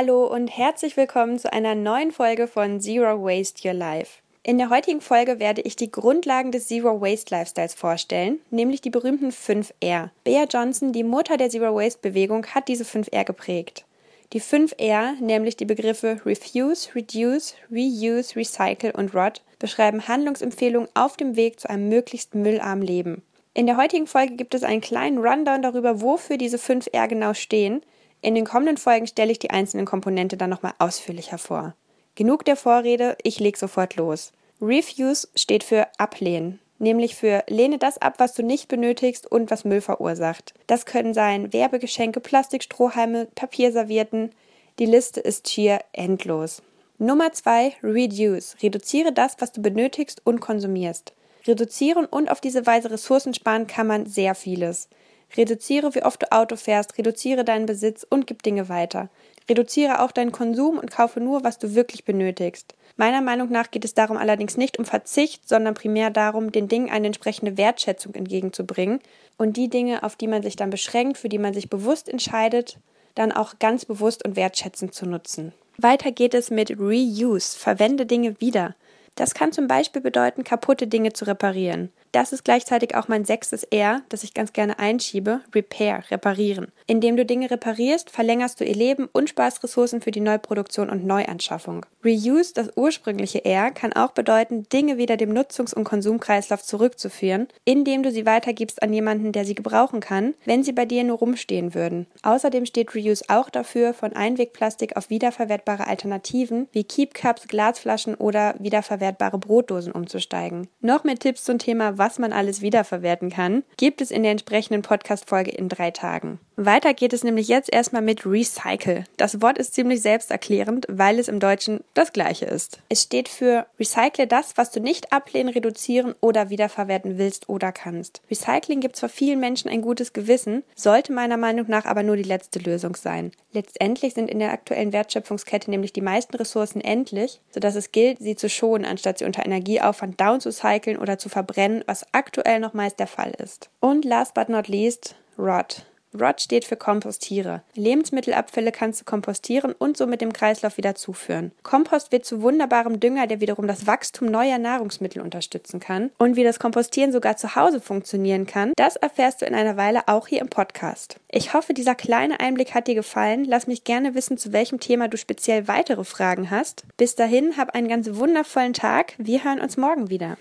Hallo und herzlich willkommen zu einer neuen Folge von Zero Waste Your Life. In der heutigen Folge werde ich die Grundlagen des Zero Waste Lifestyles vorstellen, nämlich die berühmten 5R. Bea Johnson, die Mutter der Zero Waste Bewegung, hat diese 5R geprägt. Die 5R, nämlich die Begriffe Refuse, Reduce, Reuse, Recycle und Rot, beschreiben Handlungsempfehlungen auf dem Weg zu einem möglichst müllarmen Leben. In der heutigen Folge gibt es einen kleinen Rundown darüber, wofür diese 5R genau stehen, in den kommenden Folgen stelle ich die einzelnen Komponente dann nochmal ausführlicher vor. Genug der Vorrede, ich leg sofort los. Refuse steht für ablehnen, nämlich für lehne das ab, was du nicht benötigst und was Müll verursacht. Das können sein Werbegeschenke, Plastikstrohhalme, Papierservietten. Die Liste ist hier endlos. Nummer zwei, Reduce. Reduziere das, was du benötigst und konsumierst. Reduzieren und auf diese Weise Ressourcen sparen kann man sehr vieles. Reduziere, wie oft du Auto fährst, reduziere deinen Besitz und gib Dinge weiter. Reduziere auch deinen Konsum und kaufe nur, was du wirklich benötigst. Meiner Meinung nach geht es darum allerdings nicht um Verzicht, sondern primär darum, den Dingen eine entsprechende Wertschätzung entgegenzubringen und die Dinge, auf die man sich dann beschränkt, für die man sich bewusst entscheidet, dann auch ganz bewusst und wertschätzend zu nutzen. Weiter geht es mit Reuse. Verwende Dinge wieder. Das kann zum Beispiel bedeuten, kaputte Dinge zu reparieren. Das ist gleichzeitig auch mein sechstes R, das ich ganz gerne einschiebe, Repair, reparieren. Indem du Dinge reparierst, verlängerst du ihr Leben und sparst Ressourcen für die Neuproduktion und Neuanschaffung. Reuse, das ursprüngliche R, kann auch bedeuten, Dinge wieder dem Nutzungs- und Konsumkreislauf zurückzuführen, indem du sie weitergibst an jemanden, der sie gebrauchen kann, wenn sie bei dir nur rumstehen würden. Außerdem steht Reuse auch dafür, von Einwegplastik auf wiederverwertbare Alternativen wie Keep Cups, Glasflaschen oder wiederverwertbare Brotdosen umzusteigen. Noch mehr Tipps zum Thema was man alles wiederverwerten kann, gibt es in der entsprechenden Podcast-Folge in drei Tagen. Weiter geht es nämlich jetzt erstmal mit Recycle. Das Wort ist ziemlich selbsterklärend, weil es im Deutschen das gleiche ist. Es steht für Recycle das, was du nicht ablehnen, reduzieren oder wiederverwerten willst oder kannst. Recycling gibt zwar vielen Menschen ein gutes Gewissen, sollte meiner Meinung nach aber nur die letzte Lösung sein. Letztendlich sind in der aktuellen Wertschöpfungskette nämlich die meisten Ressourcen endlich, sodass es gilt, sie zu schonen, anstatt sie unter Energieaufwand down zu cyclen oder zu verbrennen, was aktuell noch meist der Fall ist. Und last but not least, Rot. ROT steht für Kompostiere. Lebensmittelabfälle kannst du kompostieren und somit dem Kreislauf wieder zuführen. Kompost wird zu wunderbarem Dünger, der wiederum das Wachstum neuer Nahrungsmittel unterstützen kann. Und wie das Kompostieren sogar zu Hause funktionieren kann, das erfährst du in einer Weile auch hier im Podcast. Ich hoffe, dieser kleine Einblick hat dir gefallen. Lass mich gerne wissen, zu welchem Thema du speziell weitere Fragen hast. Bis dahin, hab einen ganz wundervollen Tag. Wir hören uns morgen wieder.